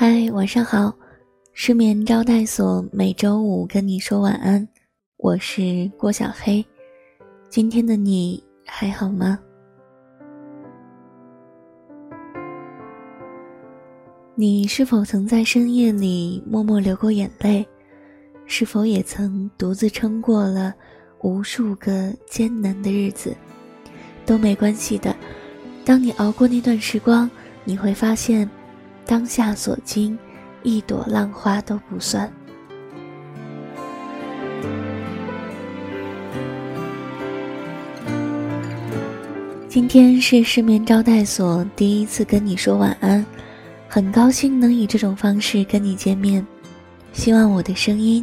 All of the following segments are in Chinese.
嗨晚上好，失眠招待所每周五跟你说晚安，我是郭小黑。今天的你还好吗？你是否曾在深夜里默默流过眼泪？是否也曾独自撑过了无数个艰难的日子？都没关系的。当你熬过那段时光，你会发现，当下所经，一朵浪花都不算。今天是失眠招待所第一次跟你说晚安。很高兴能以这种方式跟你见面，希望我的声音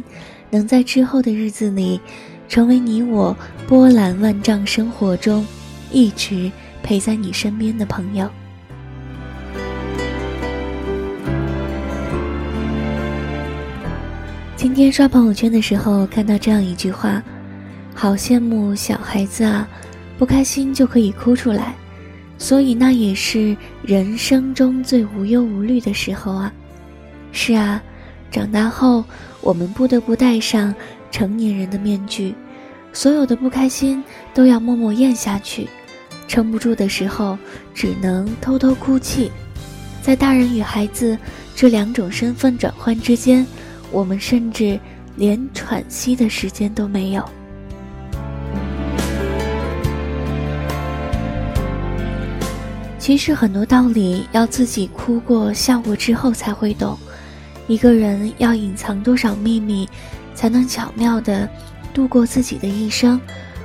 能在之后的日子里，成为你我波澜万丈生活中一直陪在你身边的朋友。今天刷朋友圈的时候看到这样一句话：“好羡慕小孩子啊，不开心就可以哭出来。”所以那也是人生中最无忧无虑的时候啊！是啊，长大后我们不得不戴上成年人的面具，所有的不开心都要默默咽下去，撑不住的时候只能偷偷哭泣。在大人与孩子这两种身份转换之间，我们甚至连喘息的时间都没有。其实很多道理要自己哭过、笑过之后才会懂。一个人要隐藏多少秘密，才能巧妙的度过自己的一生？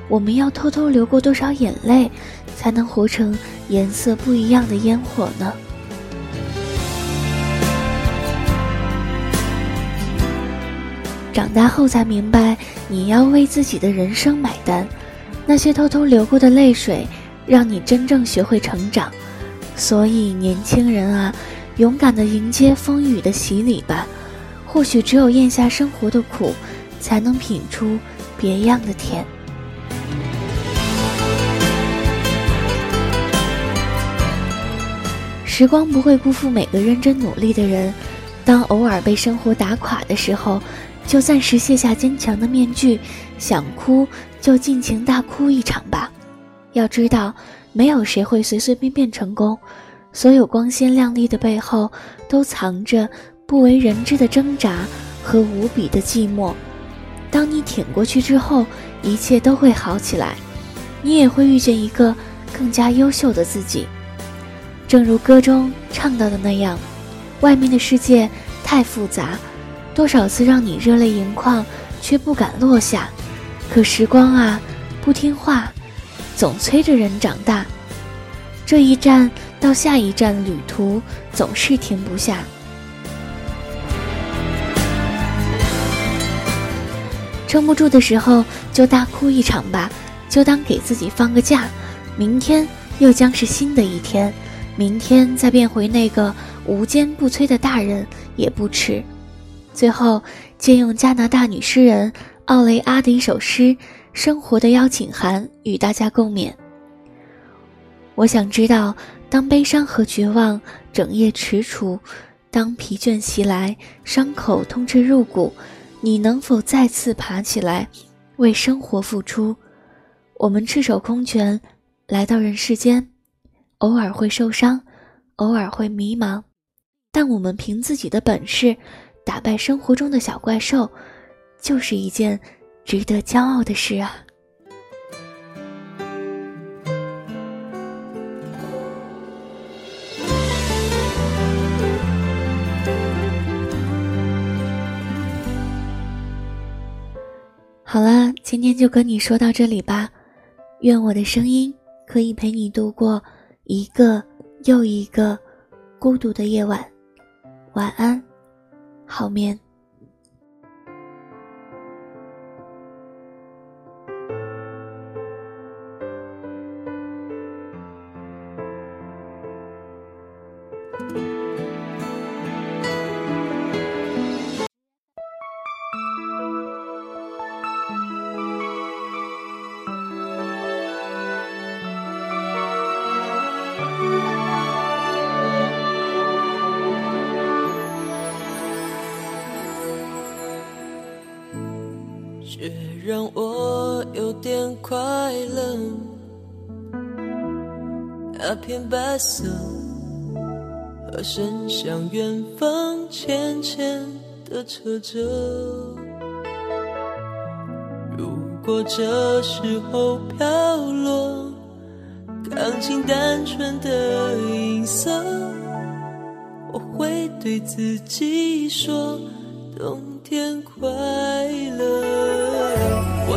我们要偷偷流过多少眼泪，才能活成颜色不一样的烟火呢？长大后才明白，你要为自己的人生买单。那些偷偷流过的泪水，让你真正学会成长。所以，年轻人啊，勇敢地迎接风雨的洗礼吧。或许只有咽下生活的苦，才能品出别样的甜。时光不会辜负每个认真努力的人。当偶尔被生活打垮的时候，就暂时卸下坚强的面具，想哭就尽情大哭一场吧。要知道。没有谁会随随便便成功，所有光鲜亮丽的背后，都藏着不为人知的挣扎和无比的寂寞。当你挺过去之后，一切都会好起来，你也会遇见一个更加优秀的自己。正如歌中唱到的那样，外面的世界太复杂，多少次让你热泪盈眶，却不敢落下。可时光啊，不听话。总催着人长大，这一站到下一站旅途总是停不下。撑不住的时候就大哭一场吧，就当给自己放个假。明天又将是新的一天，明天再变回那个无坚不摧的大人也不迟。最后，借用加拿大女诗人奥雷阿的一首诗。生活的邀请函与大家共勉。我想知道，当悲伤和绝望整夜踟蹰，当疲倦袭来，伤口痛彻入骨，你能否再次爬起来，为生活付出？我们赤手空拳来到人世间，偶尔会受伤，偶尔会迷茫，但我们凭自己的本事打败生活中的小怪兽，就是一件。值得骄傲的事啊！好了，今天就跟你说到这里吧。愿我的声音可以陪你度过一个又一个孤独的夜晚。晚安，好眠。我有点快乐。那片白色，和伸向远方浅浅的车辙。如果这时候飘落，钢琴单纯的音色，我会对自己说。冬天快乐，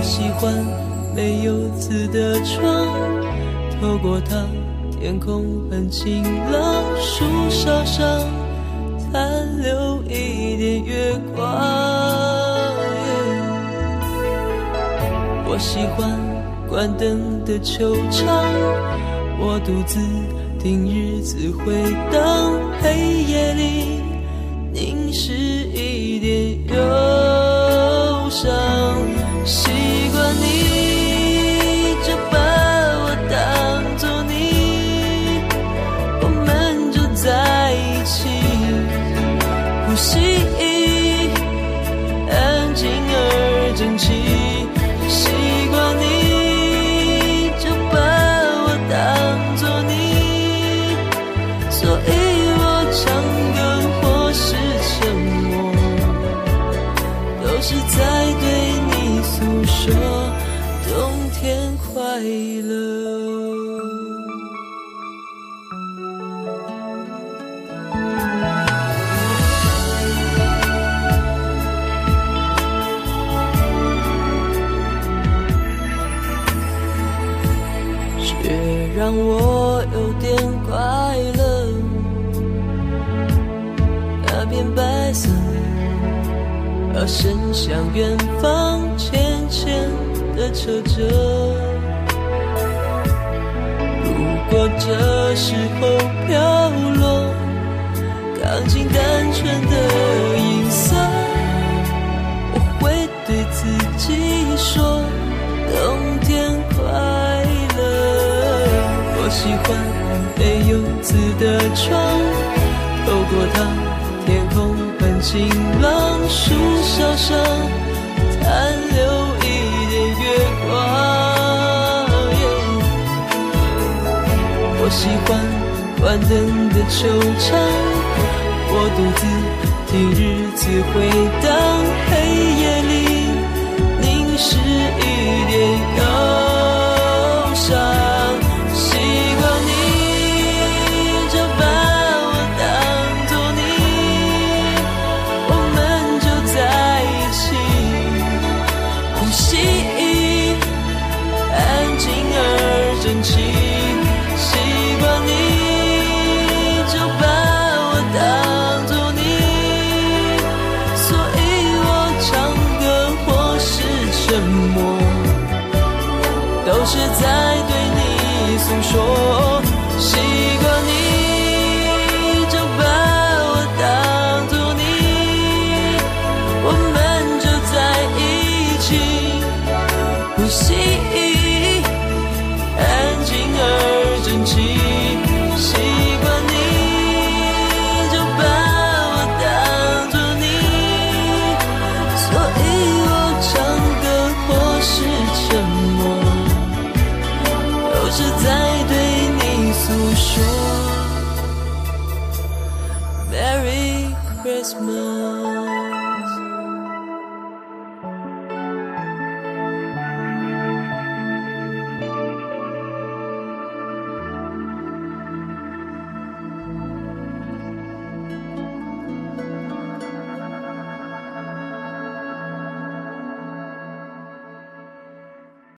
我喜欢没有字的窗，透过它，天空很晴朗，树梢上残留一点月光。我喜欢关灯的球场，我独自听日子回荡，黑夜里凝视。一点忧整齐。习惯你就把我当作你，所以我唱歌或是沉默。都是在对你诉说冬天快乐。让我有点快乐，那片白色。而伸向远方浅浅的车辙。如果这时候飘落钢琴单纯的音色，我喜欢没有字的窗，透过它，天空很晴朗。树梢上残留一点月光。我喜欢关灯的球场，我独自听日子回荡，习习惯你就把我当作你所以我唱歌或是沉默都是在对你诉说。No.